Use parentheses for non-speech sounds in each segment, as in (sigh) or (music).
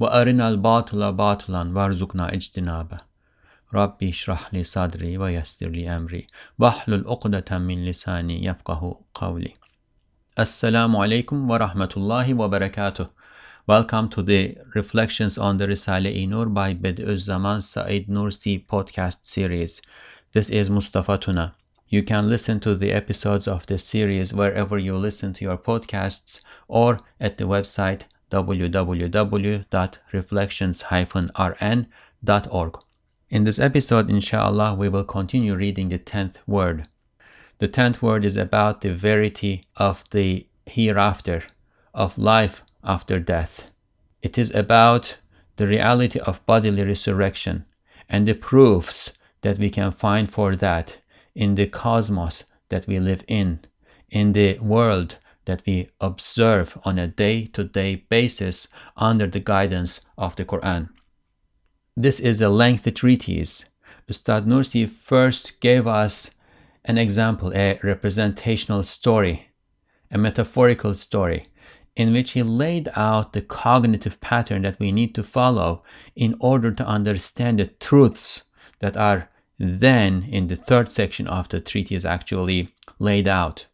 وأرنا الباطل باطلا وارزقنا اجتنابه ربي اشرح لي صدري ويسر لي أمري واحلل عقدة من لساني يفقه قولي Assalamu alaikum wa rahmatullahi wa barakatuh. Welcome to the Reflections on the Risale-i Nur by Bediüzzaman Said Nursi podcast series. This is Mustafa Tuna. You can listen to the episodes of this series wherever you listen to your podcasts or at the website www.reflections-rn.org. In this episode, inshallah, we will continue reading the 10th word. The 10th word is about the verity of the hereafter, of life after death. It is about the reality of bodily resurrection and the proofs that we can find for that in the cosmos that we live in, in the world that we observe on a day to day basis under the guidance of the Quran. This is a lengthy treatise. Ustad Nursi first gave us an example, a representational story, a metaphorical story, in which he laid out the cognitive pattern that we need to follow in order to understand the truths that are then in the third section of the treatise actually laid out.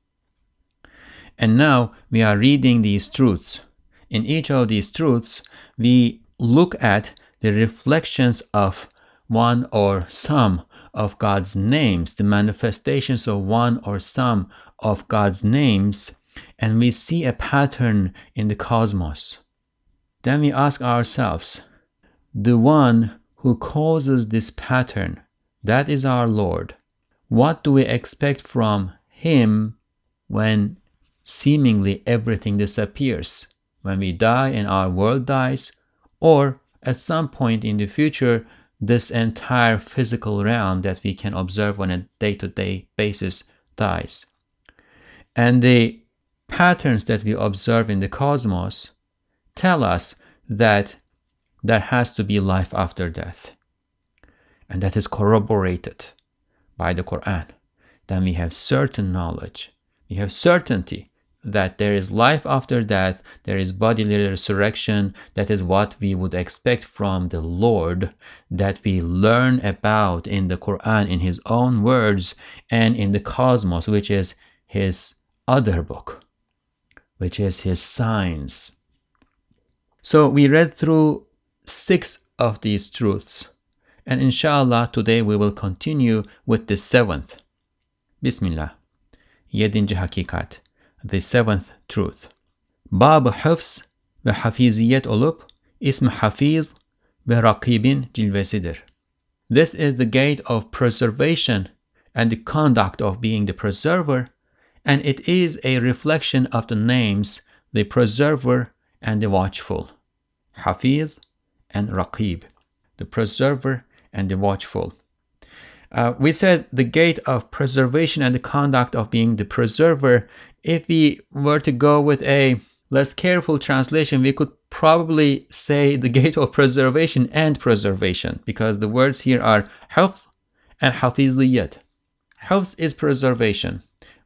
And now we are reading these truths. In each of these truths, we look at the reflections of one or some of God's names, the manifestations of one or some of God's names, and we see a pattern in the cosmos. Then we ask ourselves, the one who causes this pattern, that is our Lord. What do we expect from Him when seemingly everything disappears? When we die and our world dies, or at some point in the future, this entire physical realm that we can observe on a day to day basis dies. And the patterns that we observe in the cosmos tell us that there has to be life after death. And that is corroborated by the Quran. Then we have certain knowledge, we have certainty that there is life after death, there is bodily resurrection. That is what we would expect from the Lord, that we learn about in the Quran, in His own words, and in the cosmos, which is His other book, which is His science. So we read through six of these truths, and inshallah, today we will continue with the seventh. Bismillah. Yedinci hakikat. The seventh truth. Bab hıfz ve hafiziyet olup ism hafiz ve rakibin cilvesidir. This is the gate of preservation and the conduct of being the preserver, and it is a reflection of the names the preserver and the watchful. Hafiz and Raqib, the preserver and the watchful. Uh, we said the gate of preservation and the conduct of being the preserver. If we were to go with a less careful translation, we could probably say the (laughs) gate of preservation and preservation because the words here are hafz and hafizliyat. Hafz is preservation.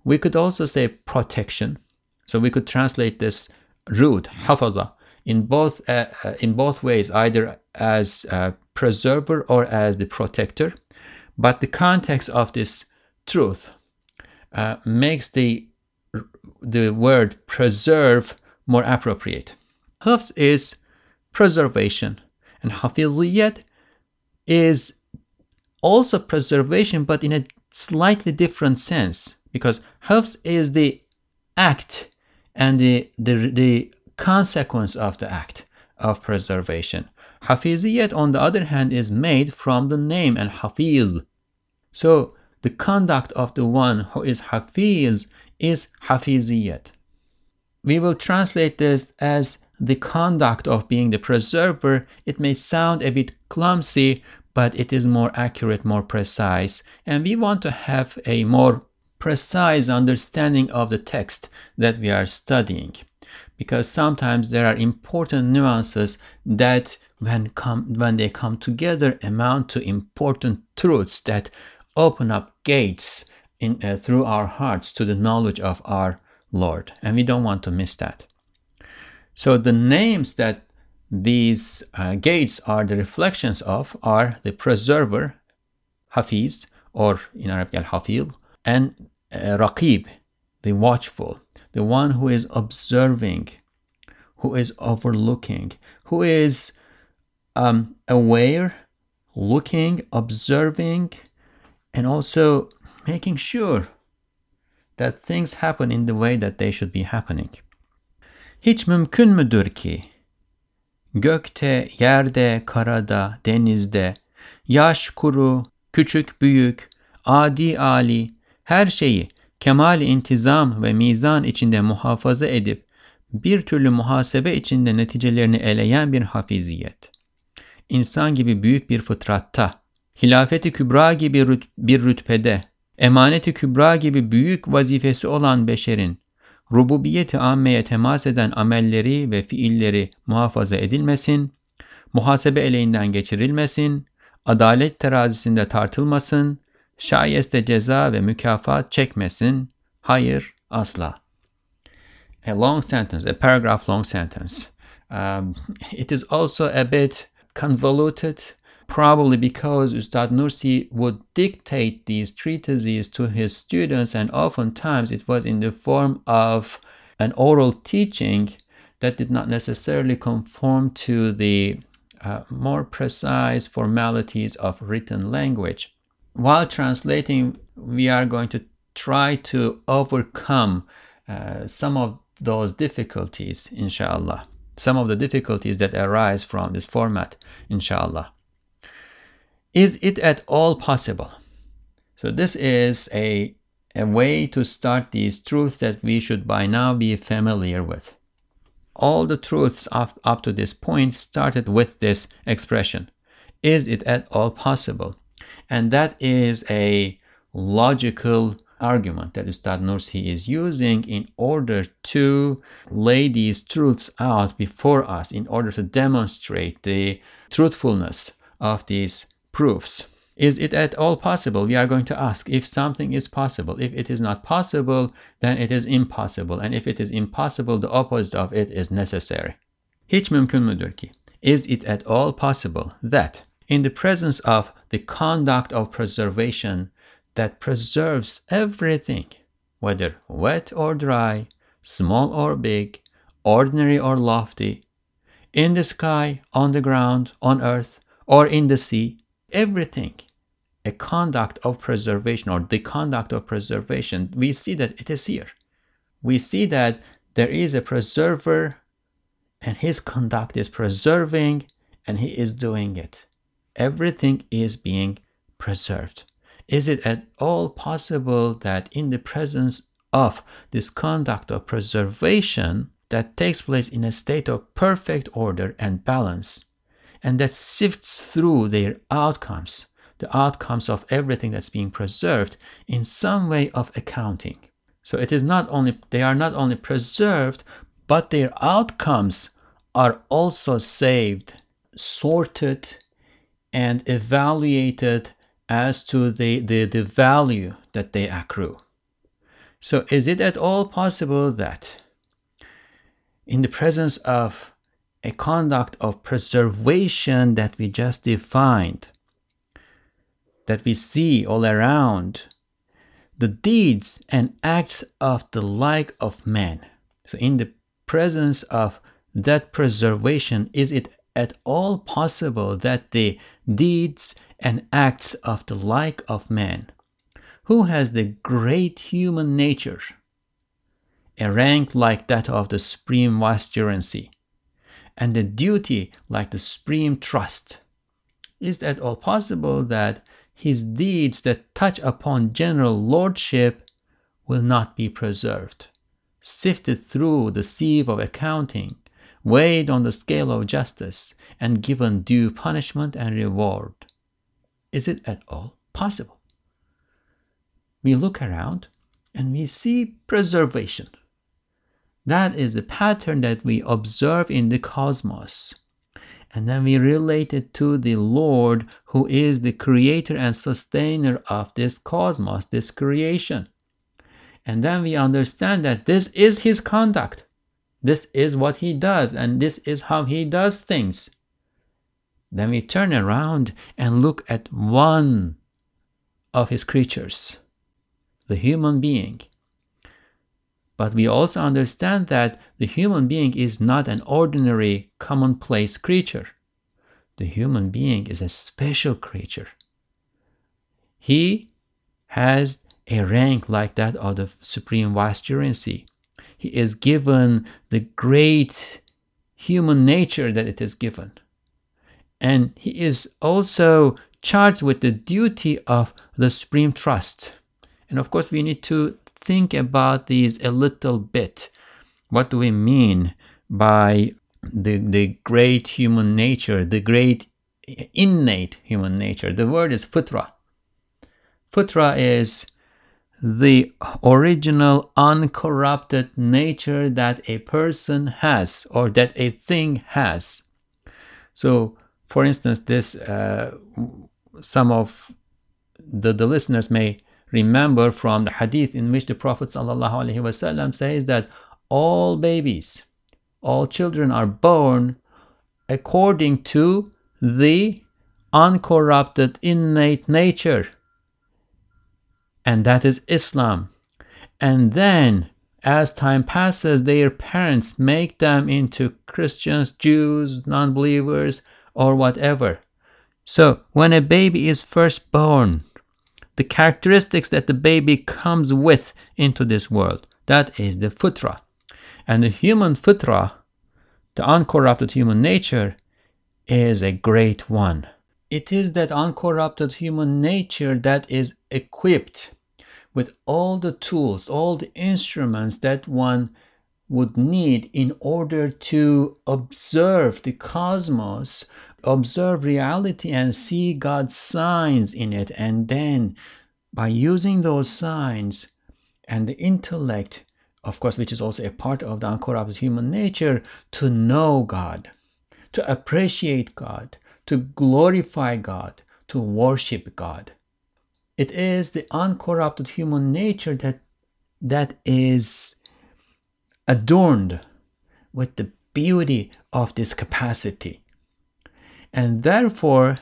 We could also say protection. So we could translate this root, hafaza, in both, uh, uh, in both ways, either as preserver or as the protector. But the context of this truth uh, makes the, the word preserve more appropriate. Hafz is preservation, and hafiziyat is also preservation, but in a slightly different sense, because hafz is the act and the, the, the consequence of the act of preservation. Hafiziyat, on the other hand, is made from the name and hafiz, so the conduct of the one who is hafiz is hafiziyat. We will translate this as the conduct of being the preserver, it may sound a bit clumsy, but it is more accurate, more precise. And we want to have a more precise understanding of the text that we are studying. Because sometimes there are important nuances that when come when they come together amount to important truths that open up gates in, uh, through our hearts to the knowledge of our Lord. And we don't want to miss that. So the names that these uh, gates are the reflections of are the preserver, Hafiz, or in Arabic al-Hafid, and uh, Raqib, the watchful, the one who is observing, who is overlooking, who is um, aware, looking, observing, and also making sure that things happen in the way that they should be happening. Hiç mümkün müdür ki gökte, yerde, karada, denizde, yaş, kuru, küçük, büyük, adi, ali, her şeyi kemal intizam ve mizan içinde muhafaza edip bir türlü muhasebe içinde neticelerini eleyen bir hafiziyet. İnsan gibi büyük bir fıtratta, hilafeti kübra gibi rüt bir rütbede, emaneti kübra gibi büyük vazifesi olan beşerin, rububiyeti ammeye temas eden amelleri ve fiilleri muhafaza edilmesin, muhasebe eleğinden geçirilmesin, adalet terazisinde tartılmasın, şayeste ceza ve mükafat çekmesin, hayır asla. A long sentence, a paragraph long sentence. Um, it is also a bit convoluted probably because Ustad Nursi would dictate these treatises to his students, and oftentimes it was in the form of an oral teaching that did not necessarily conform to the uh, more precise formalities of written language. While translating, we are going to try to overcome uh, some of those difficulties, inshallah. Some of the difficulties that arise from this format, inshallah. Is it at all possible? So this is a, a way to start these truths that we should by now be familiar with. All the truths up, up to this point started with this expression. Is it at all possible? And that is a logical argument that Ustad Nursi is using in order to lay these truths out before us, in order to demonstrate the truthfulness of these proofs. Is it at all possible? We are going to ask if something is possible. If it is not possible, then it is impossible. And if it is impossible, the opposite of it is necessary. Hiç mümkün müdür ki? Is it at all possible that in the presence of the conduct of preservation that preserves everything, whether wet or dry, small or big, ordinary or lofty, in the sky, on the ground, on earth, or in the sea, everything a conduct of preservation or the conduct of preservation, we see that it is here. We see that there is a preserver and his conduct is preserving and he is doing it. Everything is being preserved. Is it at all possible that in the presence of this conduct of preservation that takes place in a state of perfect order and balance, and that sifts through their outcomes, the outcomes of everything that's being preserved in some way of accounting. So it is not only they are not only preserved, but their outcomes are also saved, sorted, and evaluated as to the, the, the value that they accrue. So is it at all possible that in the presence of a conduct of preservation that we just defined, that we see all around, the deeds and acts of the like of man. So, in the presence of that preservation, is it at all possible that the deeds and acts of the like of man, who has the great human nature, a rank like that of the supreme vicegerency, and the duty like the supreme trust. Is that all possible that his deeds that touch upon general lordship will not be preserved, sifted through the sieve of accounting, weighed on the scale of justice, and given due punishment and reward. Is it at all possible? We look around and we see preservation. That is the pattern that we observe in the cosmos. And then we relate it to the Lord, who is the creator and sustainer of this cosmos, this creation. And then we understand that this is his conduct. This is what he does, and this is how he does things. Then we turn around and look at one of his creatures, the human being. But we also understand that the human being is not an ordinary, commonplace creature. The human being is a special creature. He has a rank like that of the supreme vicegerency. He is given the great human nature that it is given. And he is also charged with the duty of the supreme trust. And of course, we need to think about these a little bit. What do we mean by the, the great human nature, the great innate human nature? The word is futra. Futra is the original uncorrupted nature that a person has or that a thing has. So, for instance, this uh, some of the, the listeners may remember from the hadith in which the Prophet ﷺ says that all babies, all children are born according to the uncorrupted innate nature and that is Islam. And then, as time passes, their parents make them into Christians, Jews, non believers, or whatever. So, when a baby is first born, the characteristics that the baby comes with into this world, that is the futra. And the human futra, the uncorrupted human nature, is a great one. It is that uncorrupted human nature that is equipped with all the tools, all the instruments that one would need in order to observe the cosmos, observe reality, and see God's signs in it. And then, by using those signs and the intellect, of course, which is also a part of the uncorrupted human nature, to know God, to appreciate God, to glorify God, to worship God. It is the uncorrupted human nature that that is adorned with the beauty of this capacity. And therefore,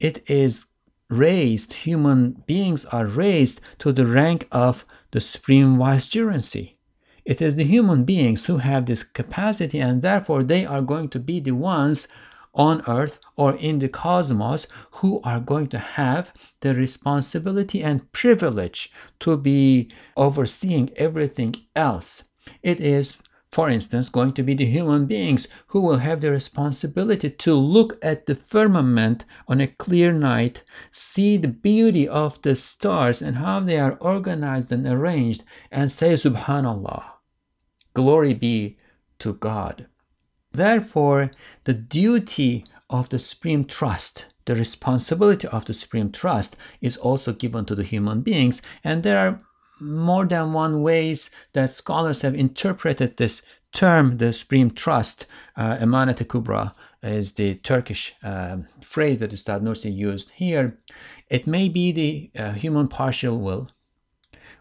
it is raised, human beings are raised to the rank of the supreme vicegerency. It is the human beings who have this capacity, and therefore they are going to be the ones on earth or in the cosmos who are going to have the responsibility and privilege to be overseeing everything else. It is, for instance, going to be the human beings who will have the responsibility to look at the firmament on a clear night, see the beauty of the stars and how they are organized and arranged, and say, Subhanallah, glory be to God. Therefore, the duty of the supreme trust, the responsibility of the supreme trust is also given to the human beings. And there are more than one ways that scholars have interpreted this term, the supreme trust. Uh, Emanet Kubra is the Turkish uh, phrase that Ustad Nursi used here. It may be the uh, human partial will,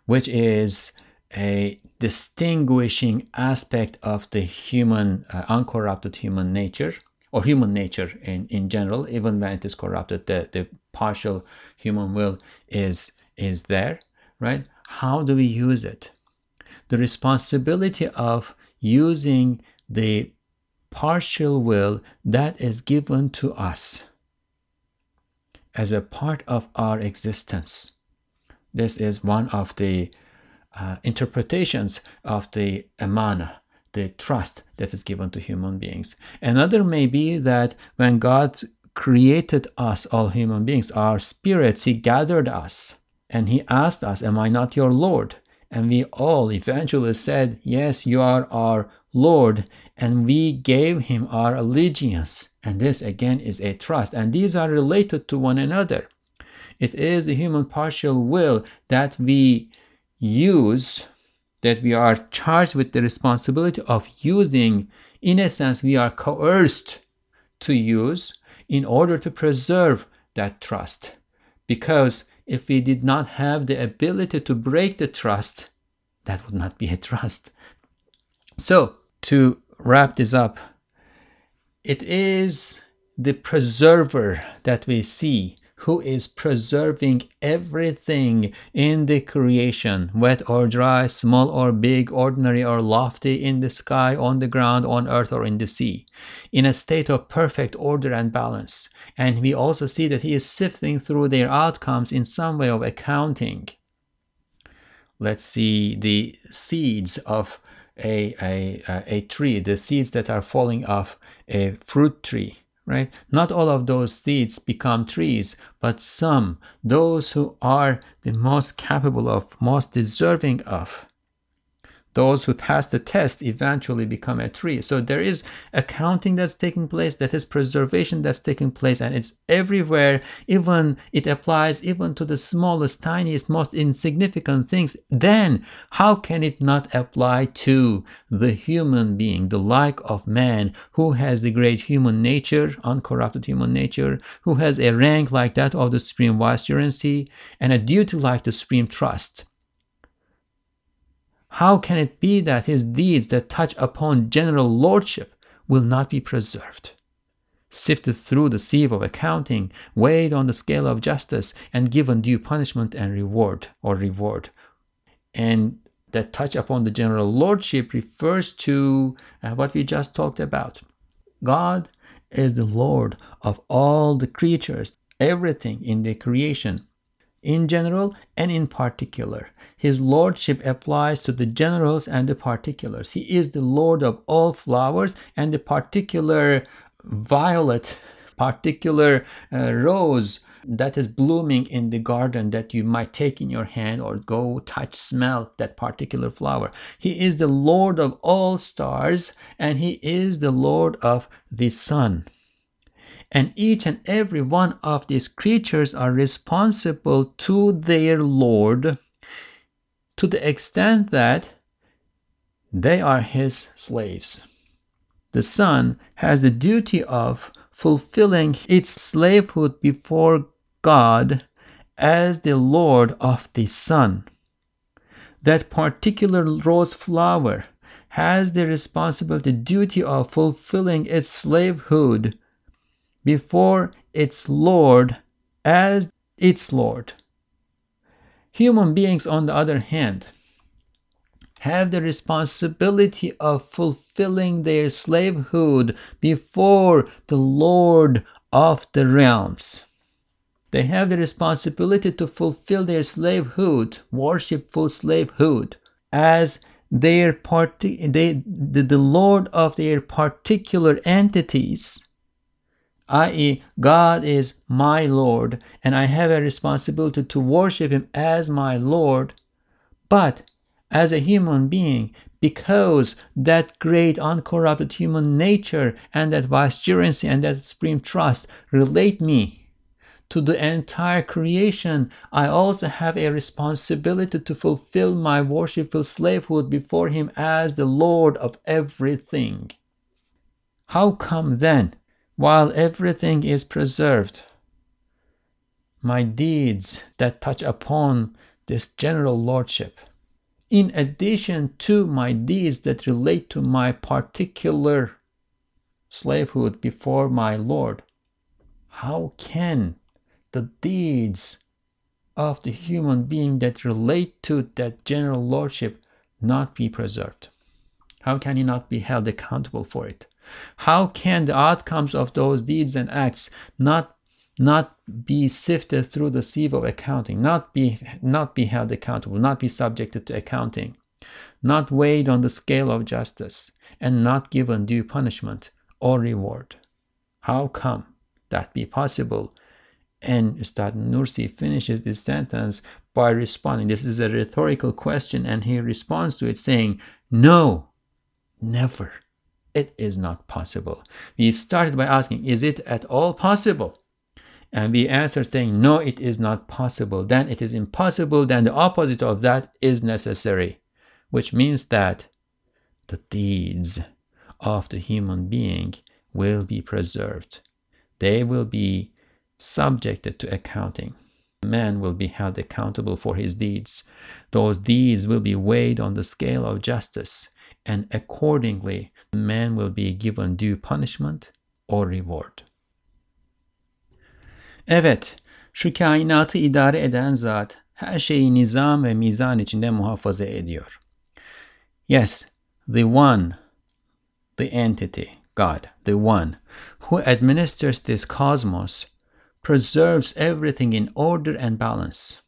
which is a distinguishing aspect of the human, uh, uncorrupted human nature, or human nature in, in general, even when it is corrupted, the, the partial human will is, is there, right? How do we use it? The responsibility of using the partial will that is given to us as a part of our existence. This is one of the uh, interpretations of the amana, the trust that is given to human beings. Another may be that when God created us, all human beings, our spirits, He gathered us and He asked us, Am I not your Lord? And we all eventually said, Yes, you are our Lord, and we gave him our allegiance. And this again is a trust. And these are related to one another. It is the human partial will that we use, that we are charged with the responsibility of using. In a sense, we are coerced to use in order to preserve that trust. Because if we did not have the ability to break the trust, that would not be a trust. So, to wrap this up, it is the preserver that we see who is preserving everything in the creation, wet or dry, small or big, ordinary or lofty, in the sky, on the ground, on earth, or in the sea, in a state of perfect order and balance. And we also see that He is sifting through their outcomes in some way of accounting. Let's see the seeds of a, a, a tree, the seeds that are falling off a fruit tree right? Not all of those seeds become trees, but some, those who are the most capable of, most deserving of, those who pass the test eventually become a tree. So there is accounting that's taking place, that is preservation that's taking place, and it's everywhere. Even it applies even to the smallest, tiniest, most insignificant things. Then how can it not apply to the human being, the like of man, who has the great human nature, uncorrupted human nature, who has a rank like that of the supreme vicegerency, and a duty like the supreme trust? How can it be that his deeds that touch upon general lordship will not be preserved? Sifted through the sieve of accounting, weighed on the scale of justice, and given due punishment and reward or reward. And that touch upon the general lordship refers to uh, what we just talked about. God is the Lord of all the creatures, everything in the creation in general and in particular. His lordship applies to the generals and the particulars. He is the lord of all flowers and the particular violet, particular uh, rose that is blooming in the garden that you might take in your hand or go touch, smell that particular flower. He is the Lord of all stars and He is the Lord of the sun. And each and every one of these creatures are responsible to their Lord to the extent that they are his slaves. The sun has the duty of fulfilling its slavehood before God as the Lord of the sun. That particular rose flower has the responsibility, duty of fulfilling its slavehood before its Lord as its Lord. Human beings, on the other hand, have the responsibility of fulfilling their slavehood before the Lord of the realms. They have the responsibility to fulfill their slavehood, worshipful slavehood, as their parti- they, the, the Lord of their particular entities i.e., God is my Lord, and I have a responsibility to worship Him as my Lord. But as a human being, because that great uncorrupted human nature and that vicegerency and that supreme trust relate me to the entire creation, I also have a responsibility to fulfill my worshipful slavehood before Him as the Lord of everything. How come then while everything is preserved, my deeds that touch upon this general lordship, in addition to my deeds that relate to my particular slavehood before my Lord, how can the deeds of the human being that relate to that general lordship not be preserved? How can he not be held accountable for it? How can the outcomes of those deeds and acts not not be sifted through the sieve of accounting, not be not be held accountable, not be subjected to accounting, not weighed on the scale of justice, and not given due punishment or reward? How come that be possible? And Ustad Nursi finishes this sentence by responding. This is a rhetorical question, and he responds to it saying, No, Never. It is not possible. We started by asking, is it at all possible? And we answered saying, no, it is not possible. Then it is impossible. Then the opposite of that is necessary, which means that the deeds of the human being will be preserved. They will be subjected to accounting. Man will be held accountable for his deeds. Those deeds will be weighed on the scale of justice, and accordingly, man will be given due punishment or reward. Evet, şu kainatı idare eden zat her şeyi nizam ve mizan içinde muhafaza ediyor. Yes, the one, the entity, God, the one, who administers this cosmos, preserves everything in order and balance.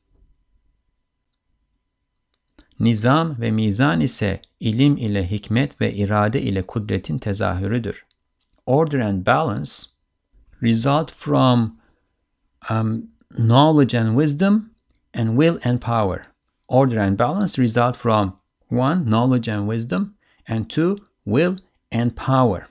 Nizam ve mizan ise ilim ile hikmet ve irade ile kudretin tezahürüdür. Order and balance result from um, knowledge and wisdom and will and power. Order and balance result from one, knowledge and wisdom, and two, will and power.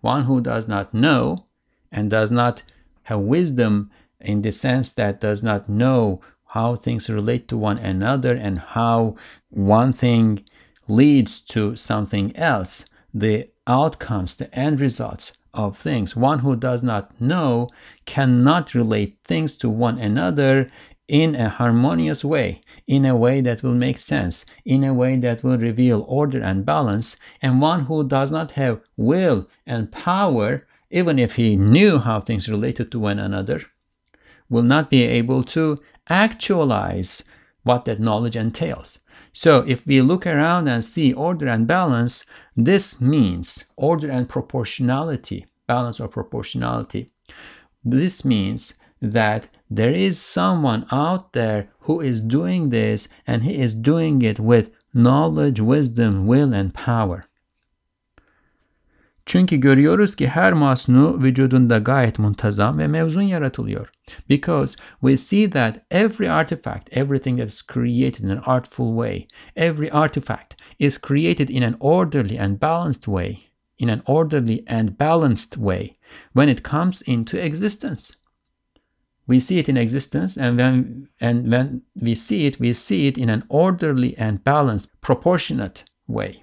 One who does not know and does not have wisdom in the sense that does not know how things relate to one another and how one thing leads to something else, the outcomes, the end results of things. One who does not know cannot relate things to one another in a harmonious way, in a way that will make sense, in a way that will reveal order and balance. And one who does not have will and power, even if he knew how things related to one another, will not be able to actualize what that knowledge entails. So if we look around and see order and balance, this means order and proportionality, balance or proportionality. This means that there is someone out there who is doing this and he is doing it with knowledge, wisdom, will and power. Çünkü görüyoruz ki her masnu vücudunda gayet muntazam ve mevzun yaratılıyor. Because we see that every artifact, everything that is created in an artful way, every artifact is created in an orderly and balanced way, in an orderly and balanced way when it comes into existence. We see it in existence, and when, and when we see it, we see it in an orderly and balanced, proportionate way.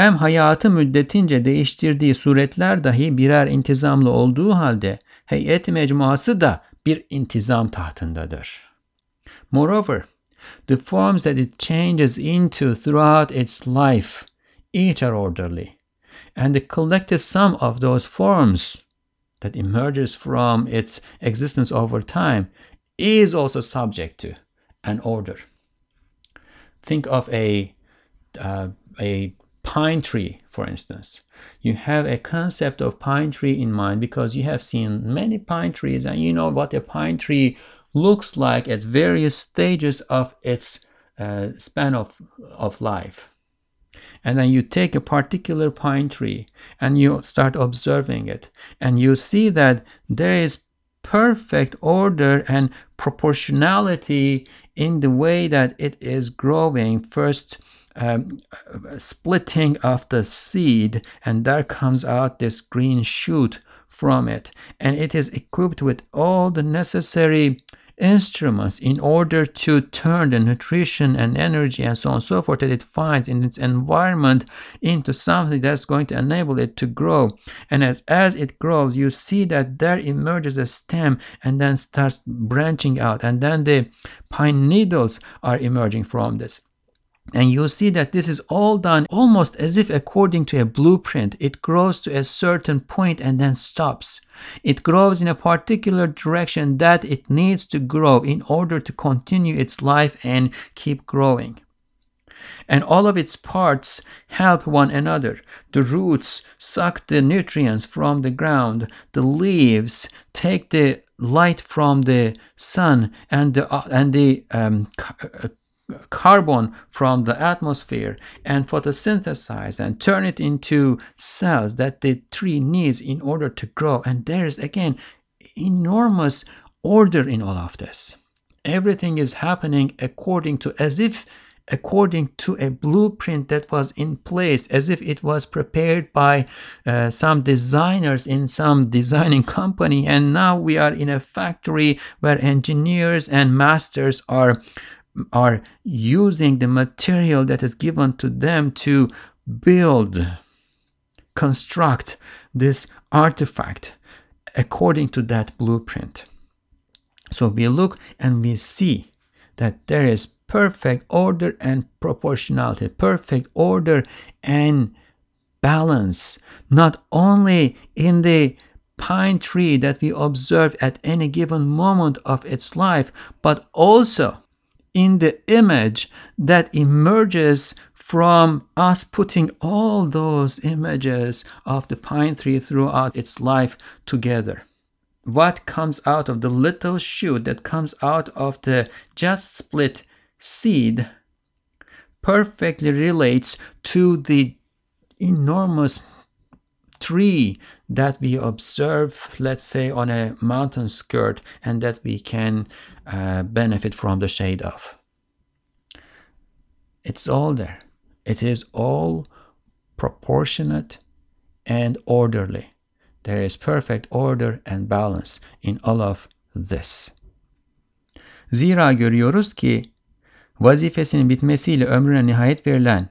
Hem hayatı müddetince değiştirdiği suretler dahi birer intizamlı olduğu halde heyet mecmuası da bir intizam tahtındadır. Moreover, the forms that it changes into throughout its life each are orderly, and the collective sum of those forms that emerges from its existence over time is also subject to an order. Think of a uh, a pine tree, for instance. You have a concept of pine tree in mind because you have seen many pine trees and you know what a pine tree looks like at various stages of its uh, span of, of life and then you take a particular pine tree and you start observing it and you see that there is perfect order and proportionality in the way that it is growing first um, splitting of the seed and there comes out this green shoot from it and it is equipped with all the necessary instruments in order to turn the nutrition and energy and so on and so forth that it finds in its environment into something that's going to enable it to grow. And as, as it grows, you see that there emerges a stem and then starts branching out. And then the pine needles are emerging from this. And you'll see that this is all done almost as if according to a blueprint. It grows to a certain point and then stops. It grows in a particular direction that it needs to grow in order to continue its life and keep growing. And all of its parts help one another. The roots suck the nutrients from the ground. The leaves take the light from the sun and the uh, and the um, uh, carbon from the atmosphere and photosynthesize and turn it into cells that the tree needs in order to grow. And there is again enormous order in all of this. Everything is happening according to as if according to a blueprint that was in place, as if it was prepared by uh, some designers in some designing (laughs) company. And now we are in a factory where engineers and masters are are using the material that is given to them to build, construct this artifact according to that blueprint. So we look and we see that there is perfect order and proportionality, perfect order and balance, not only in the pine tree that we observe at any given moment of its life, but also in the image that emerges from us putting all those images of the pine tree throughout its life together. What comes out of the little shoot that comes out of the just split seed perfectly relates to the enormous tree that we observe, let's say, on a mountain skirt and that we can uh, benefit from the shade of. It's all there. It is all proportionate and orderly. There is perfect order and balance in all of this. Zira görüyoruz ki vazifesinin bitmesiyle ömrüne nihayet verilen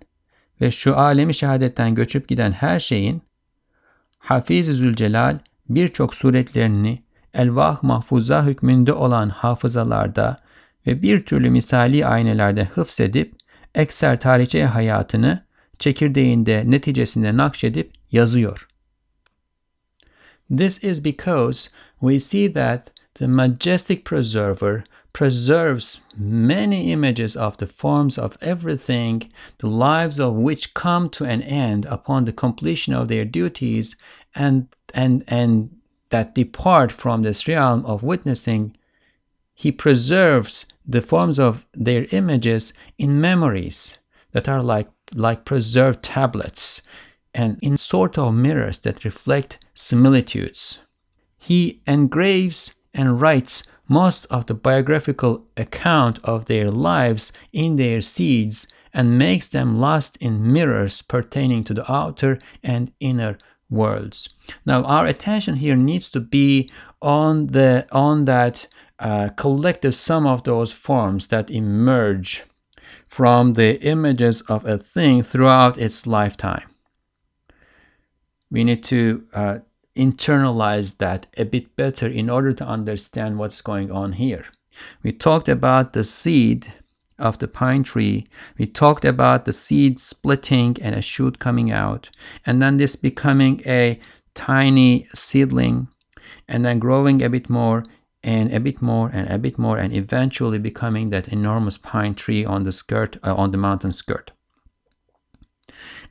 ve şu alemi şehadetten göçüp giden her şeyin Hafiz-i Zülcelal birçok suretlerini elvah mahfuza hükmünde olan hafızalarda ve bir türlü misali aynelerde hıfzedip ekser tarihçe hayatını çekirdeğinde neticesinde nakşedip yazıyor. This is because we see that the majestic preserver preserves many images of the forms of everything, the lives of which come to an end upon the completion of their duties and and and that depart from this realm of witnessing he preserves the forms of their images in memories that are like like preserved tablets and in sort of mirrors that reflect similitudes. He engraves and writes most of the biographical account of their lives in their seeds and makes them lost in mirrors pertaining to the outer and inner worlds. Now our attention here needs to be on the on that uh, collective sum of those forms that emerge from the images of a thing throughout its lifetime. We need to uh, internalize that a bit better in order to understand what's going on here. We talked about the seed of the pine tree. We talked about the seed splitting and a shoot coming out, and then this becoming a tiny seedling, and then growing a bit more and a bit more and a bit more, and eventually becoming that enormous pine tree on the skirt uh, on the mountain skirt.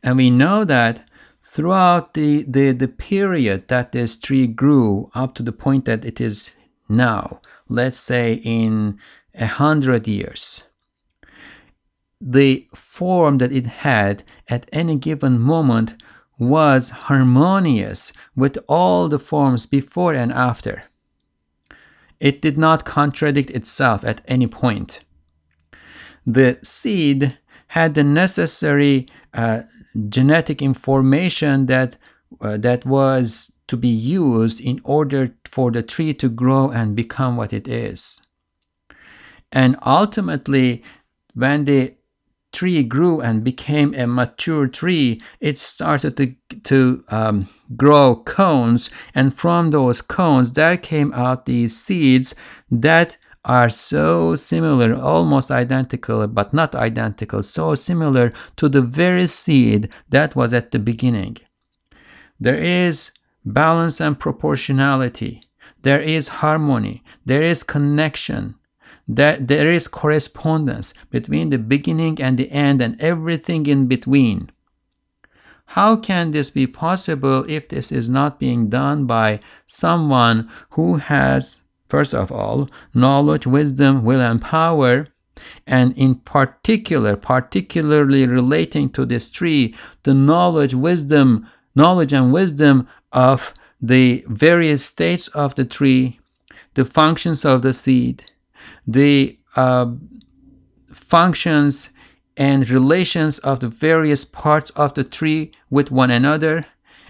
And we know that throughout the, the, the period that this tree grew up to the point that it is now, let's say in a hundred years, the form that it had at any given moment was harmonious with all the forms before and after. It did not contradict itself at any point. The seed had the necessary uh, genetic information that uh, that was to be used in order for the tree to grow and become what it is. And ultimately, when the tree grew and became a mature tree, it started to, to um, grow cones. And from those cones, there came out these seeds that are so similar, almost identical, but not identical, so similar to the very seed that was at the beginning. There is balance and proportionality. There is harmony. There is connection. There is correspondence between the beginning and the end and everything in between. How can this be possible if this is not being done by someone who has First of all, knowledge, wisdom, will, and power. And in particular, particularly relating to this tree, the knowledge, wisdom, knowledge and wisdom of the various states of the tree, the functions of the seed, the uh, functions and relations of the various parts of the tree with one another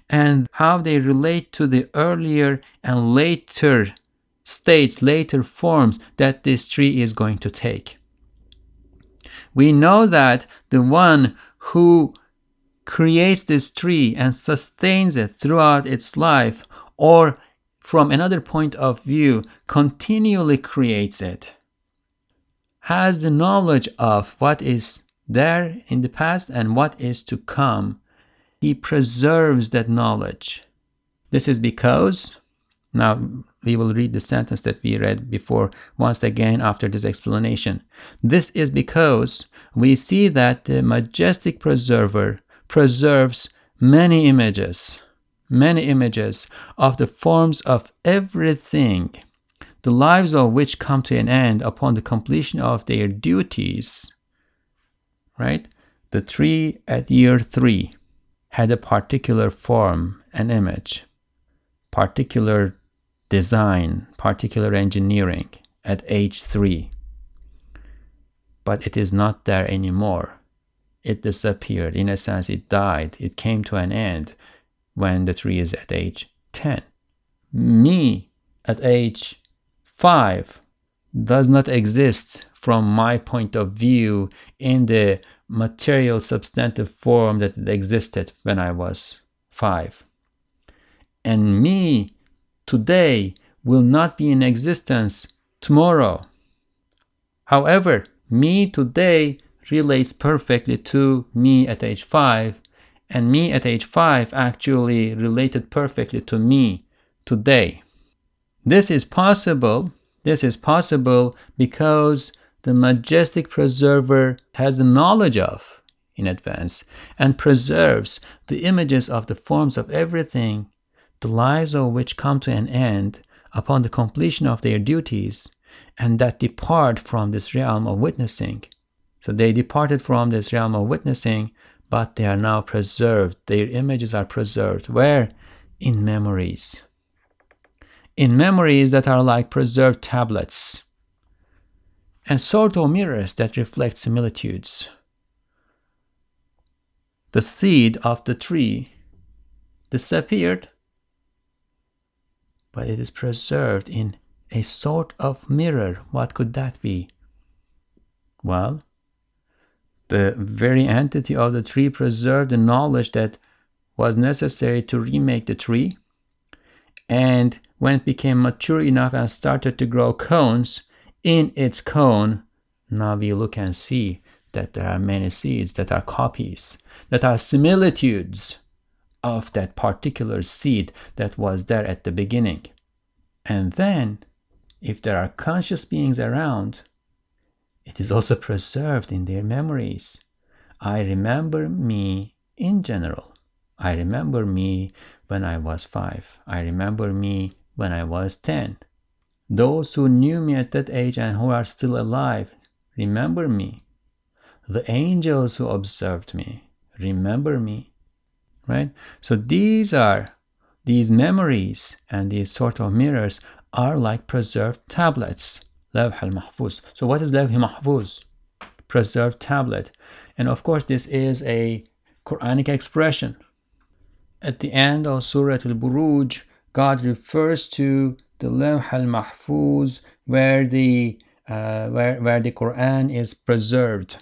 and how they relate to the earlier and later states, later forms that this tree is going to take. We know that the one who creates this tree and sustains it throughout its life, or from another point of view, continually creates it, has the knowledge of what is there in the past and what is to come. He preserves that knowledge. This is because, now we will read the sentence that we read before once again after this explanation. This is because we see that the majestic preserver preserves many images, many images of the forms of everything, the lives of which come to an end upon the completion of their duties. Right? The tree at year three had a particular form and image, particular design, particular engineering at age three. But it is not there anymore it disappeared. In a sense, it died. It came to an end when the tree is at age 10. Me at age 5 does not exist from my point of view in the material substantive form that it existed when I was 5. And me today will not be in existence tomorrow. However, me today relates perfectly to me at age 5 and me at age 5 actually related perfectly to me today. This is possible. This is possible because the majestic preserver has the knowledge of in advance and preserves the images of the forms of everything, the lives of which come to an end upon the completion of their duties and that depart from this realm of witnessing so they departed from this realm of witnessing, but they are now preserved. Their images are preserved. Where? In memories. In memories that are like preserved tablets and sort of mirrors that reflect similitudes. The seed of the tree disappeared, but it is preserved in a sort of mirror. What could that be? Well, the very entity of the tree preserved the knowledge that was necessary to remake the tree. And when it became mature enough and started to grow cones, in its cone, now we look and see that there are many seeds that are copies, that are similitudes of that particular seed that was there at the beginning. And then, if there are conscious beings around, it is also preserved in their memories. I remember me in general. I remember me when I was five. I remember me when I was 10. Those who knew me at that age and who are still alive remember me. The angels who observed me remember me. Right? So these are these memories and these sort of mirrors are like preserved tablets Lawh al-Mahfuz. So what is Lawh Mahfuz? Preserved tablet. And of course, this is a Quranic expression. At the end of Surah Al-Buruj, God refers to the Lawh al-Mahfuz where the uh, where, where the Quran is preserved.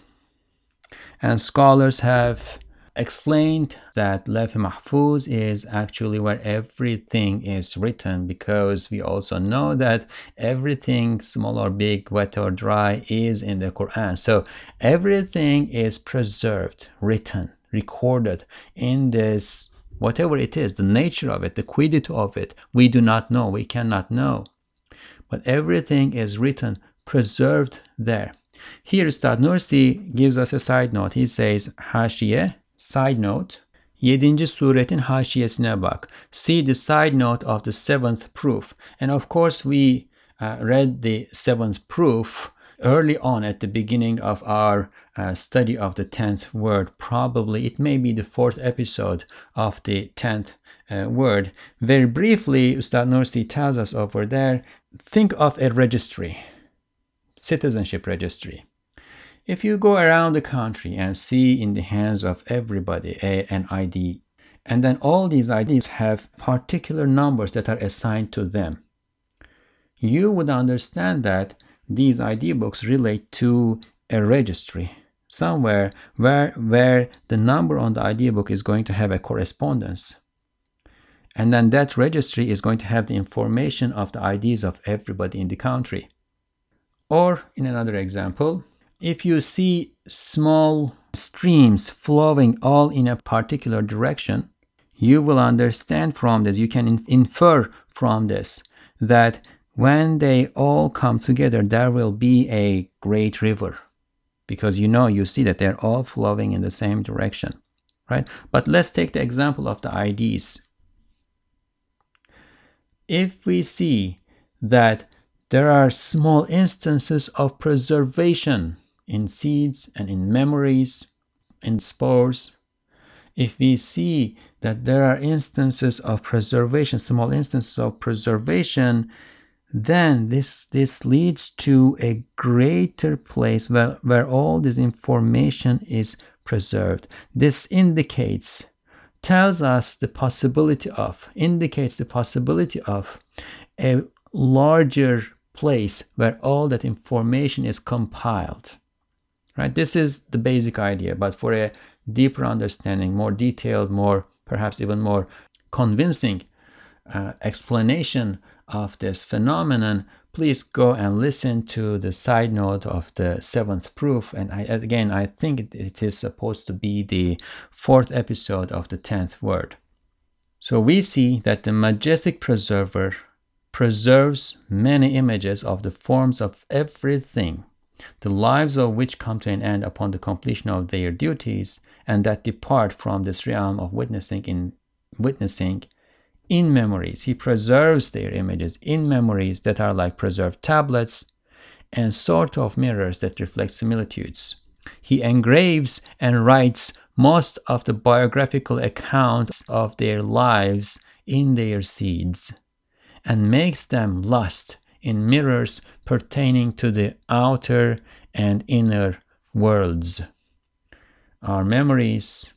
And scholars have explained that Lawh Mahfuz is actually where everything is written because we also know that everything, small or big, wet or dry, is in the Quran. So everything is preserved, written, recorded in this, whatever it is, the nature of it, the quiddity of it, we do not know, we cannot know. But everything is written, preserved there. Here, Ustad Nursi gives us a side note. He says, Hashiye, Side note, 7. suretin haşiyesine bak. See the side note of the seventh proof. And of course, we uh, read the seventh proof early on at the beginning of our uh, study of the 10th word. Probably it may be the fourth episode of the 10th uh, word. Very briefly, Ustad Nursi tells us over there think of a registry, citizenship registry. If you go around the country and see in the hands of everybody a, an ID, and then all these IDs have particular numbers that are assigned to them, you would understand that these ID books relate to a registry somewhere where, where the number on the ID book is going to have a correspondence. And then that registry is going to have the information of the IDs of everybody in the country. Or in another example, if you see small streams flowing all in a particular direction, you will understand from this, you can infer from this that when they all come together, there will be a great river because you know, you see that they're all flowing in the same direction, right? But let's take the example of the IDs. If we see that there are small instances of preservation in seeds and in memories, in spores, if we see that there are instances of preservation, small instances of preservation then this this leads to a greater place where, where all this information is preserved. This indicates tells us the possibility of indicates the possibility of a larger place where all that information is compiled right this is the basic idea but for a deeper understanding more detailed more perhaps even more convincing uh, explanation of this phenomenon, please go and listen to the side note of the seventh proof. And I, again, I think it is supposed to be the fourth episode of the tenth word. So we see that the majestic preserver preserves many images of the forms of everything, the lives of which come to an end upon the completion of their duties, and that depart from this realm of witnessing in witnessing in memories. He preserves their images in memories that are like preserved tablets and sort of mirrors that reflect similitudes. He engraves and writes most of the biographical accounts of their lives in their seeds and makes them lust in mirrors pertaining to the outer and inner worlds. Our memories,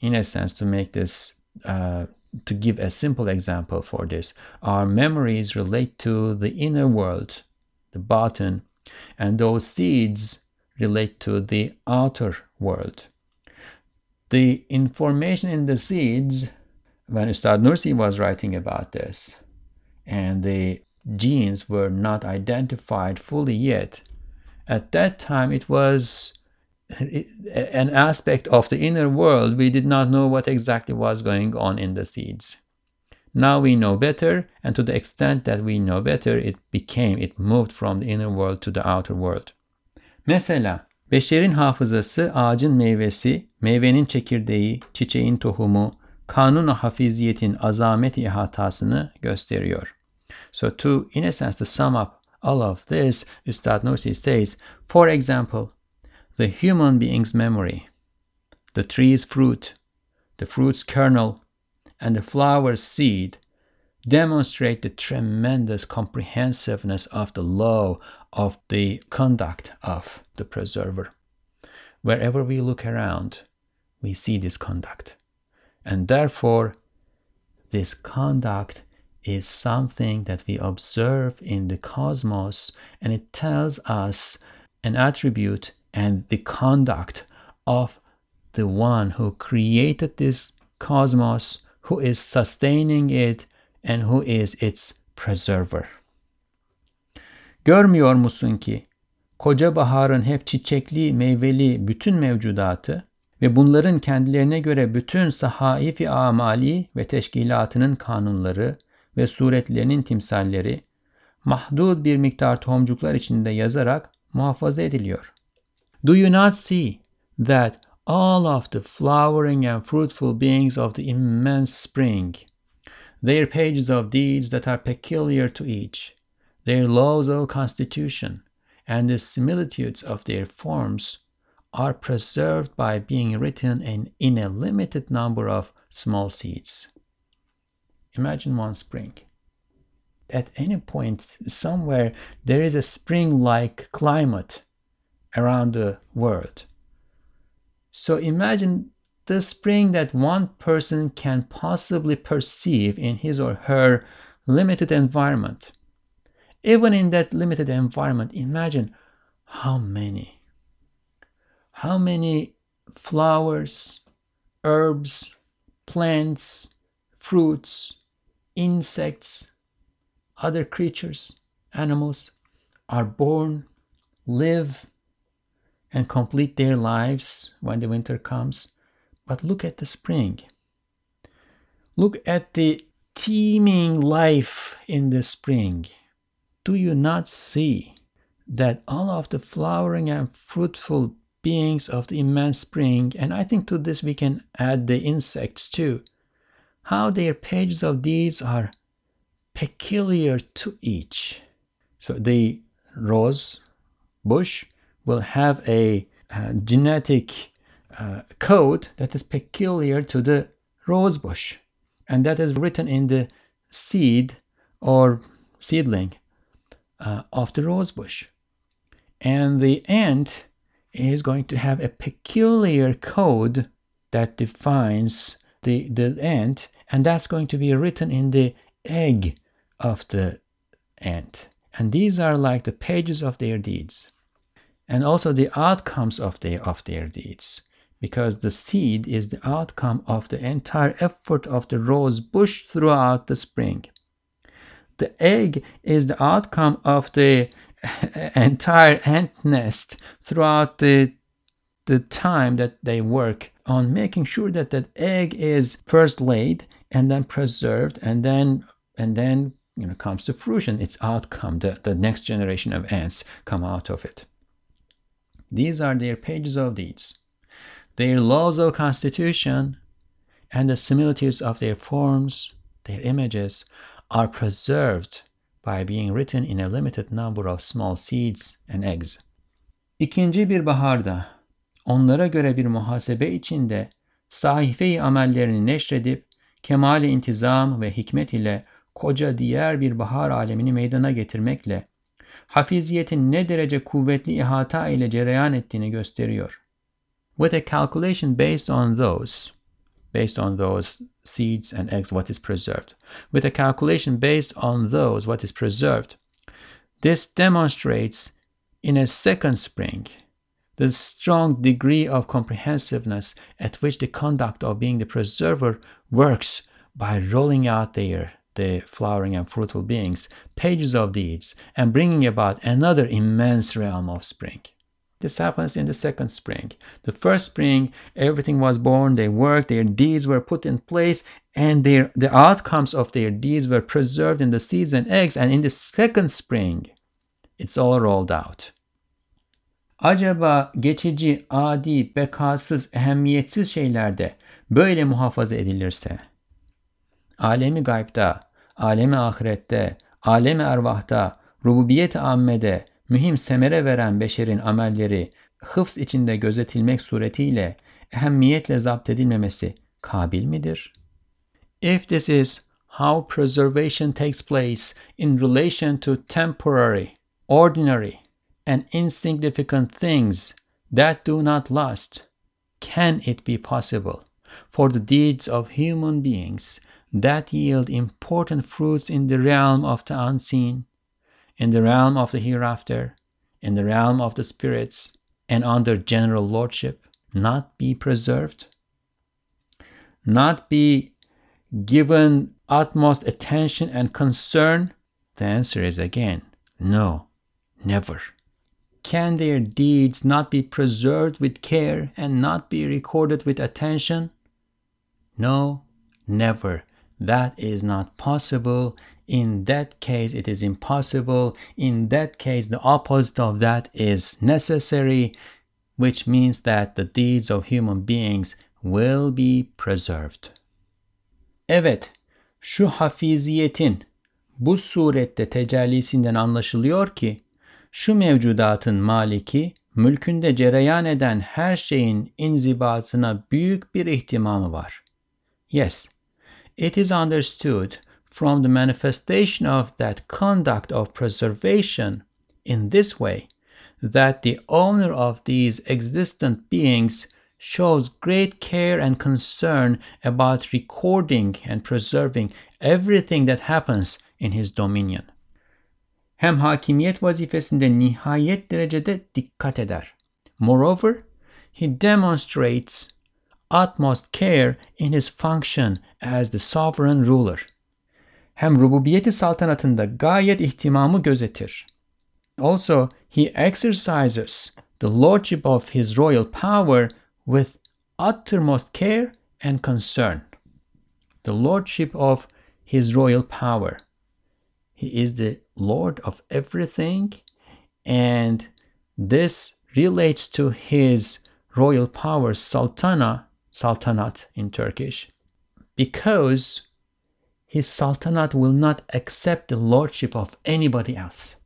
in a sense, to make this uh, to give a simple example for this, our memories relate to the inner world, the bottom, and those seeds relate to the outer world. The information in the seeds, when Ustad Nursi was writing about this, and the genes were not identified fully yet, at that time it was an aspect of the inner world, we did not know what exactly was going on in the seeds. Now we know better, and to the extent that we know better, it became, it moved from the inner world to the outer world. Mesela, beşerin hafızası ağacın meyvesi, meyvenin çekirdeği, çiçeğin tohumu, kanun hafiziyetin azamet ihatasını gösteriyor. So to, in a sense, to sum up all of this, Ustad says, for example, the human being's memory, the tree's fruit, the fruit's kernel, and the flower's seed demonstrate the tremendous comprehensiveness of the law of the conduct of the preserver. Wherever we look around, we see this conduct. And therefore, this conduct is something that we observe in the cosmos, and it tells us an attribute and the conduct of the one who created this cosmos, who is sustaining it, and who is its preserver. Görmüyor musun ki koca baharın hep çiçekli, meyveli bütün mevcudatı ve bunların kendilerine göre bütün sahaifi amali ve teşkilatının kanunları ve suretlerinin timsalleri mahdud bir miktar tohumcuklar içinde yazarak muhafaza ediliyor. Do you not see that all of the flowering and fruitful beings of the immense spring, their pages of deeds that are peculiar to each, their laws of constitution, and the similitudes of their forms are preserved by being written in, in a limited number of small seeds. Imagine one spring. At any point, somewhere, there is a spring like climate around the world. So imagine the spring that one person can possibly perceive in his or her limited environment. Even in that limited environment, imagine how many, how many flowers, herbs, plants, fruits, insects, other creatures, animals are born, live, and complete their lives when the winter comes. But look at the spring. Look at the teeming life in the spring. Do you not see that all of the flowering and fruitful beings of the immense spring, and I think to this we can add the insects too, how their pages of deeds are peculiar to each. So the rose bush will have a uh, genetic uh, code that is peculiar to the rose bush, and that is written in the seed or seedling uh, of the rose bush. And the ant is going to have a peculiar code that defines the, the ant, and that's going to be written in the egg of the ant. And these are like the pages of their deeds. And also the outcomes of their of their deeds. Because the seed is the outcome of the entire effort of the rose bush throughout the spring. The egg is the outcome of the (laughs) entire ant nest throughout the the time that they work on making sure that that egg is first laid and then preserved and then and then you know comes to fruition. Its outcome. The, the next generation of ants come out of it. These are their pages of deeds their laws of constitution and the similitudes of their forms their images are preserved by being written in a limited number of small seeds and eggs. İkinci bir baharda onlara göre bir muhasebe içinde sahife-i amellerini neşredip kemal intizam ve hikmet ile koca diğer bir bahar alemini meydana getirmekle hafiziyetin ne derece kuvvetli ihata ile cereyan ettiğini gösteriyor. With a calculation based on those, based on those seeds and eggs, what is preserved. With a calculation based on those, what is preserved. This demonstrates in a second spring the strong degree of comprehensiveness at which the conduct of being the preserver works by rolling out there the flowering and fruitful beings, pages of deeds, and bringing about another immense realm of spring. This happens in the second spring. The first spring, everything was born, they worked, their deeds were put in place, and their, the outcomes of their deeds were preserved in the seeds and eggs. And in the second spring, it's all rolled out. Acaba geçici, adi, bekasız, ehemmiyetsiz şeylerde böyle muhafaza edilirse, alemi gaybda, alemi ahirette, alemi ervahta, rububiyet ammede, mühim semere veren beşerin amelleri hıfz içinde gözetilmek suretiyle ehemmiyetle zapt edilmemesi kabil midir? If this is how preservation takes place in relation to temporary, ordinary, and insignificant things that do not last, can it be possible for the deeds of human beings that yield important fruits in the realm of the unseen in the realm of the hereafter, in the realm of the spirits, and under general lordship, not be preserved? Not be given utmost attention and concern? The answer is again no, never. Can their deeds not be preserved with care and not be recorded with attention? No, never. That is not possible in that case, it is impossible. In that case, the opposite of that is necessary, which means that the deeds of human beings will be preserved. Evet, şu hafiziyetin bu surette tecellisinden anlaşılıyor ki, şu mevcudatın maliki, mülkünde cereyan eden her şeyin inzibatına büyük bir ihtimamı var. Yes, it is understood from the manifestation of that conduct of preservation in this way that the owner of these existent beings shows great care and concern about recording and preserving everything that happens in his dominion. Hem hakimiyet vazifesinde nihayet derecede dikkat eder. Moreover, he demonstrates utmost care in his function as the sovereign ruler. Hem rububiyeti saltanatında gayet ihtimamı gözetir. Also, he exercises the lordship of his royal power with uttermost care and concern. The lordship of his royal power. He is the lord of everything, and this relates to his royal power, sultana, sultanat in Turkish, because his sultanat will not accept the lordship of anybody else.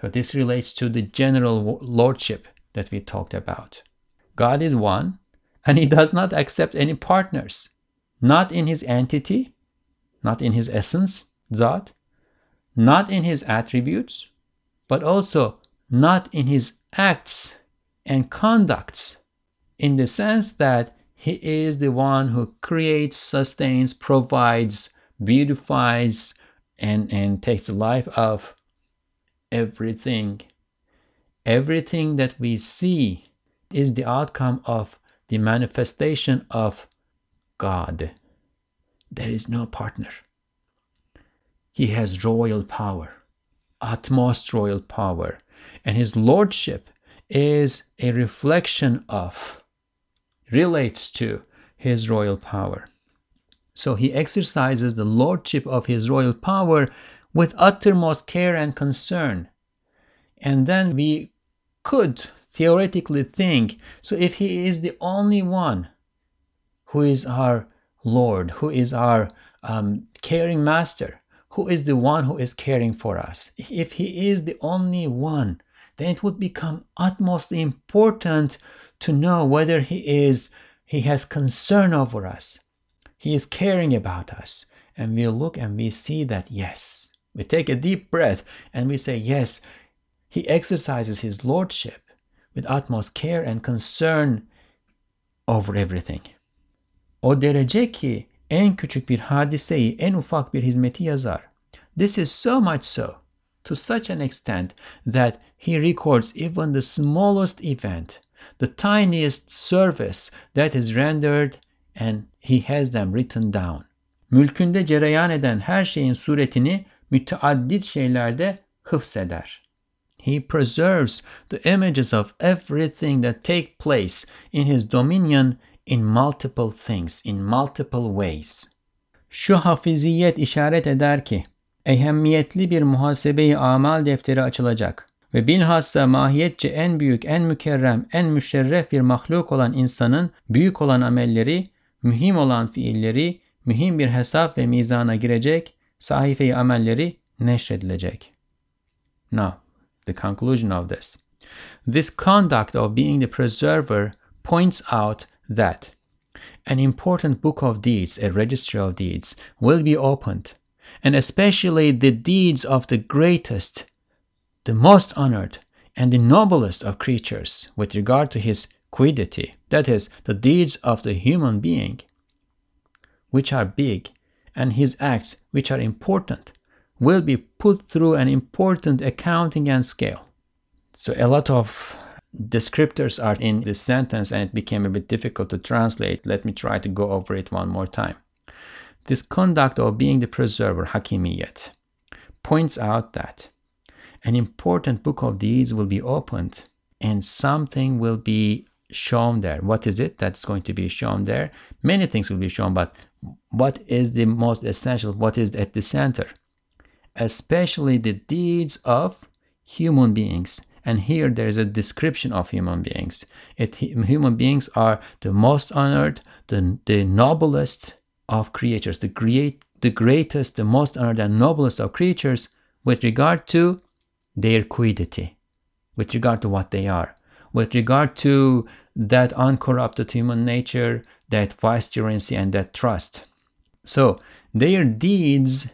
So this relates to the general lordship that we talked about. God is one, and he does not accept any partners, not in his entity, not in his essence, Zat, not in his attributes, but also not in his acts and conducts, in the sense that he is the one who creates, sustains, provides, beautifies, and, and takes the life of everything. Everything that we see is the outcome of the manifestation of God. There is no partner. He has royal power, utmost royal power, and his lordship is a reflection of, relates to his royal power. So he exercises the lordship of his royal power with uttermost care and concern. And then we could theoretically think so if he is the only one who is our Lord, who is our um, caring master, who is the one who is caring for us, if he is the only one, then it would become utmostly important to know whether he is he has concern over us. He is caring about us. And we look and we see that yes. We take a deep breath and we say, Yes, he exercises his lordship with utmost care and concern over everything. O derece ki en küçük bir hadiseyi en ufak bir hizmeti yazar. This is so much so, to such an extent that he records even the smallest event, the tiniest service that is rendered and he has them written down. Mülkünde cereyan eden her şeyin suretini müteaddit şeylerde hıfzeder. He preserves the images of everything that take place in his dominion in multiple things, in multiple ways. Şu hafiziyet işaret eder ki, ehemmiyetli bir muhasebeyi amal defteri açılacak ve bilhassa mahiyetçe en büyük, en mükerrem, en müşerref bir mahluk olan insanın büyük olan amelleri, mühim olan fiilleri, mühim bir hesap ve mizana girecek sahife-i amelleri neşredilecek. Now, the conclusion of this. This conduct of being the preserver points out that an important book of deeds, a registry of deeds, will be opened, and especially the deeds of the greatest, the most honored, and the noblest of creatures with regard to his quiddity, that is, the deeds of the human being, which are big and his acts, which are important, will be put through an important accounting and scale. So a lot of descriptors are in this sentence and it became a bit difficult to translate. Let me try to go over it one more time. This conduct of being the preserver, Hakimiyet, points out that an important book of deeds will be opened and something will be shown there. What is it that's going to be shown there? Many things will be shown, but what is the most essential? What is at the center? Especially the deeds of human beings. And here there is a description of human beings. It, human beings are the most honored, the, the noblest of creatures, the great, the greatest, the most honored and noblest of creatures with regard to their quiddity, with regard to what they are with regard to that uncorrupted human nature, that vicegerency, and that trust. So their deeds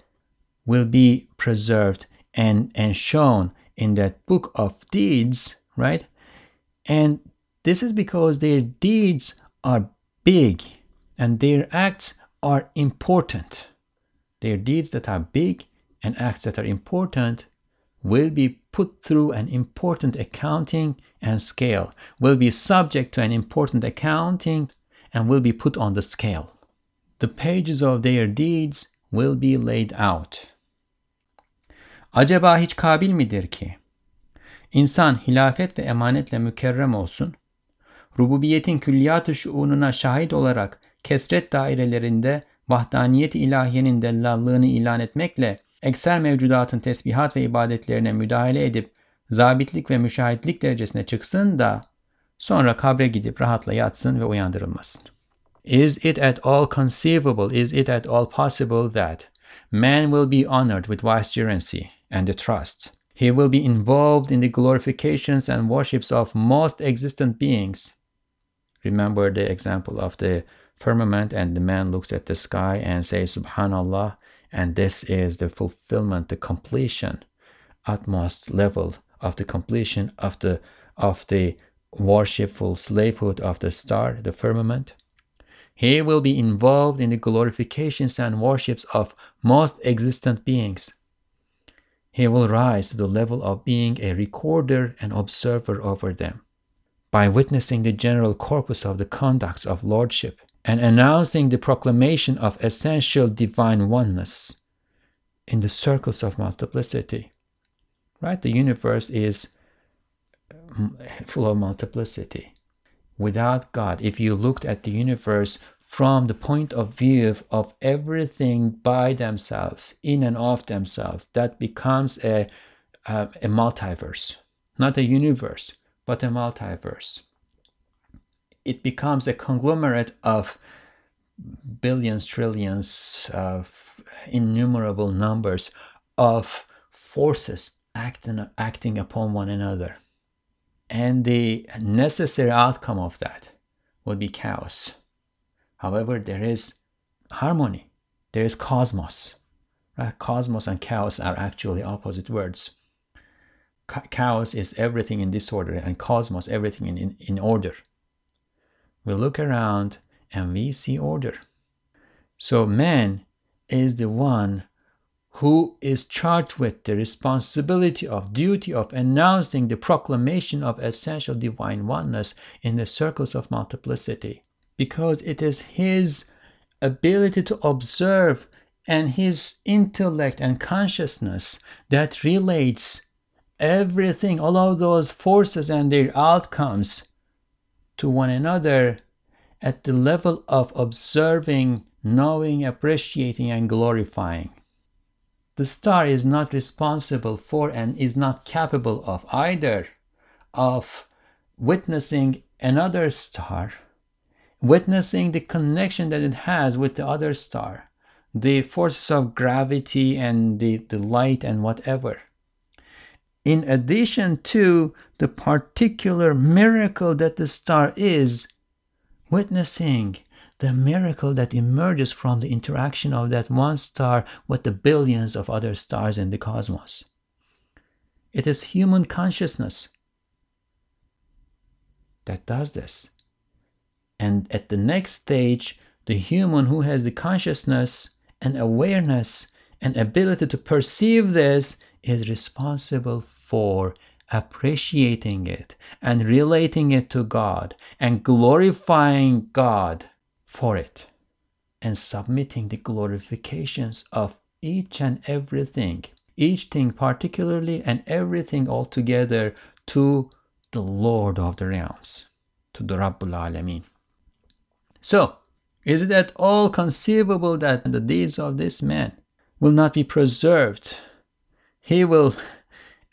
will be preserved and, and shown in that book of deeds, right? And this is because their deeds are big and their acts are important. Their deeds that are big and acts that are important will be put through an important accounting and scale, will be subject to an important accounting and will be put on the scale. The pages of their deeds will be laid out. Acaba hiç kabil midir ki? İnsan hilafet ve emanetle mükerrem olsun, rububiyetin külliyat-ı şuununa şahit olarak kesret dairelerinde vahdaniyet ilahiyenin dellallığını ilan etmekle ekser mevcudatın tesbihat ve ibadetlerine müdahale edip zabitlik ve müşahitlik derecesine çıksın da sonra kabre gidip rahatla yatsın ve uyandırılmasın. Is it at all conceivable, is it at all possible that man will be honored with vicegerency and the trust? He will be involved in the glorifications and worships of most existent beings. Remember the example of the firmament, and the man looks at the sky and says, Subhanallah, and this is the fulfillment, the completion, utmost level of the completion of the of the worshipful slavehood of the star, the firmament. He will be involved in the glorifications and worships of most existent beings. He will rise to the level of being a recorder and observer over them. By witnessing the general corpus of the conducts of lordship, and announcing the proclamation of essential divine oneness in the circles of multiplicity. Right? The universe is mm, full of multiplicity. Without God, if you looked at the universe from the point of view of everything by themselves, in and of themselves, that becomes a, a, a multiverse, not a universe, but a multiverse it becomes a conglomerate of billions, trillions, of innumerable numbers of forces acting, acting upon one another. And the necessary outcome of that would be chaos. However, there is harmony, there is cosmos. Right? Cosmos and chaos are actually opposite words. chaos is everything in disorder, and cosmos, everything in, in, in order we look around and we see order. So man is the one who is charged with the responsibility of duty of announcing the proclamation of essential divine oneness in the circles of multiplicity because it is his ability to observe and his intellect and consciousness that relates everything all of those forces and their outcomes to one another at the level of observing, knowing, appreciating, and glorifying. The star is not responsible for and is not capable of either of witnessing another star, witnessing the connection that it has with the other star, the forces of gravity and the, the light and whatever in addition to the particular miracle that the star is, witnessing the miracle that emerges from the interaction of that one star with the billions of other stars in the cosmos. It is human consciousness that does this. And at the next stage, the human who has the consciousness and awareness and ability to perceive this is responsible for appreciating it and relating it to God and glorifying God for it and submitting the glorifications of each and everything, each thing particularly and everything altogether to the Lord of the realms, to the Rabbul Alameen. So, is it at all conceivable that the deeds of this man will not be preserved? He will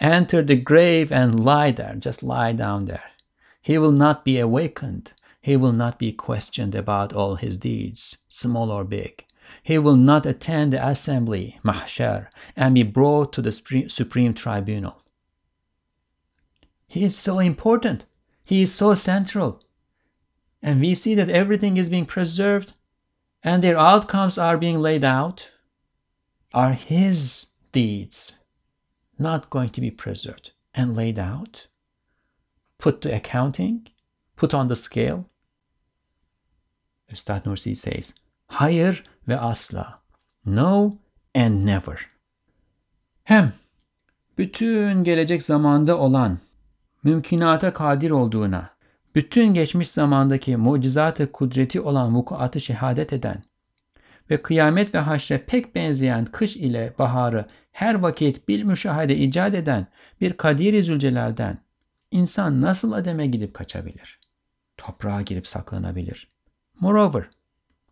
enter the grave and lie there, just lie down there. He will not be awakened. He will not be questioned about all his deeds, small or big. He will not attend the assembly, mahshar, and be brought to the supreme tribunal. He is so important. He is so central. And we see that everything is being preserved and their outcomes are being laid out, are his deeds not going to be preserved and laid out? put to accounting, put on the scale? Üstad Nursi says, hayır ve asla, no and never. Hem bütün gelecek zamanda olan, mümkünata kadir olduğuna, bütün geçmiş zamandaki mucizat-ı kudreti olan vukuatı şehadet eden ve kıyamet ve haşre pek benzeyen kış ile baharı her vakit bir müşahede icat eden bir Kadir-i Zülcelal'den insan nasıl ademe gidip kaçabilir? Toprağa girip saklanabilir. Moreover,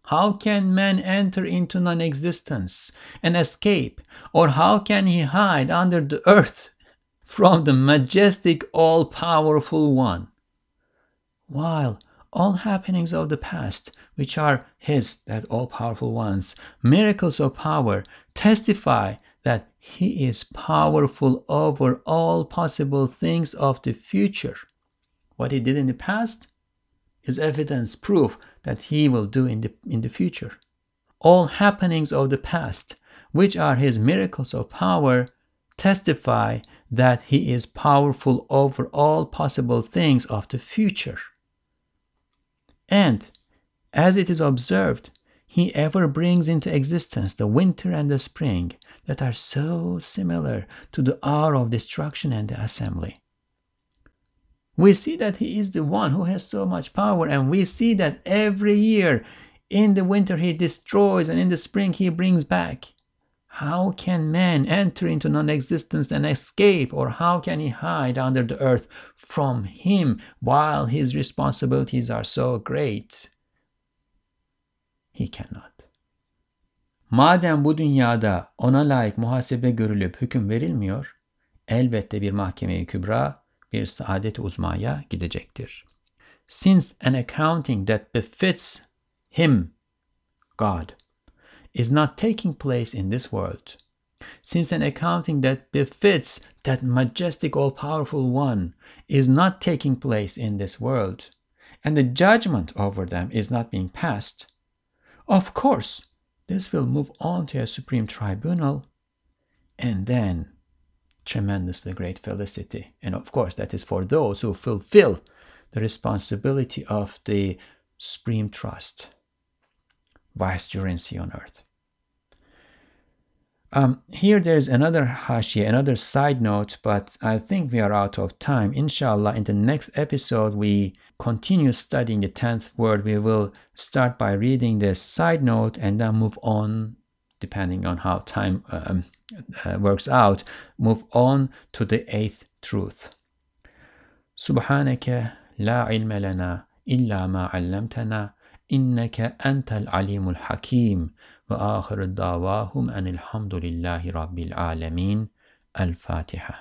how can man enter into non-existence and escape, or how can he hide under the earth from the majestic, all-powerful one? While all happenings of the past, which are His, that all powerful ones, miracles of power, testify that He is powerful over all possible things of the future. What He did in the past is evidence, proof that He will do in the, in the future. All happenings of the past, which are His miracles of power, testify that He is powerful over all possible things of the future. And as it is observed, he ever brings into existence the winter and the spring that are so similar to the hour of destruction and the assembly. We see that he is the one who has so much power, and we see that every year in the winter he destroys and in the spring he brings back. How can man enter into non existence and escape, or how can he hide under the earth from him while his responsibilities are so great? He cannot. Madem bu dünyada ona layık muhasebe görülüp hüküm verilmiyor, elbette bir mahkeme kübra, bir saadet uzmaya gidecektir. Since an accounting that befits him, God, is not taking place in this world. Since an accounting that befits that majestic, all powerful one is not taking place in this world, and the judgment over them is not being passed, of course, this will move on to a supreme tribunal, and then tremendously great felicity. And of course, that is for those who fulfill the responsibility of the supreme trust vicegerency on earth. Um, here there's another hashi, another side note, but I think we are out of time. Inshallah, in the next episode, we continue studying the 10th word. We will start by reading the side note and then move on, depending on how time um, uh, works out, move on to the 8th truth. Subhanaka la ilma lana illa ma allamtana إنك أنت العليم الحكيم. وآخر دعواهم أن الحمد لله رب العالمين. الفاتحة.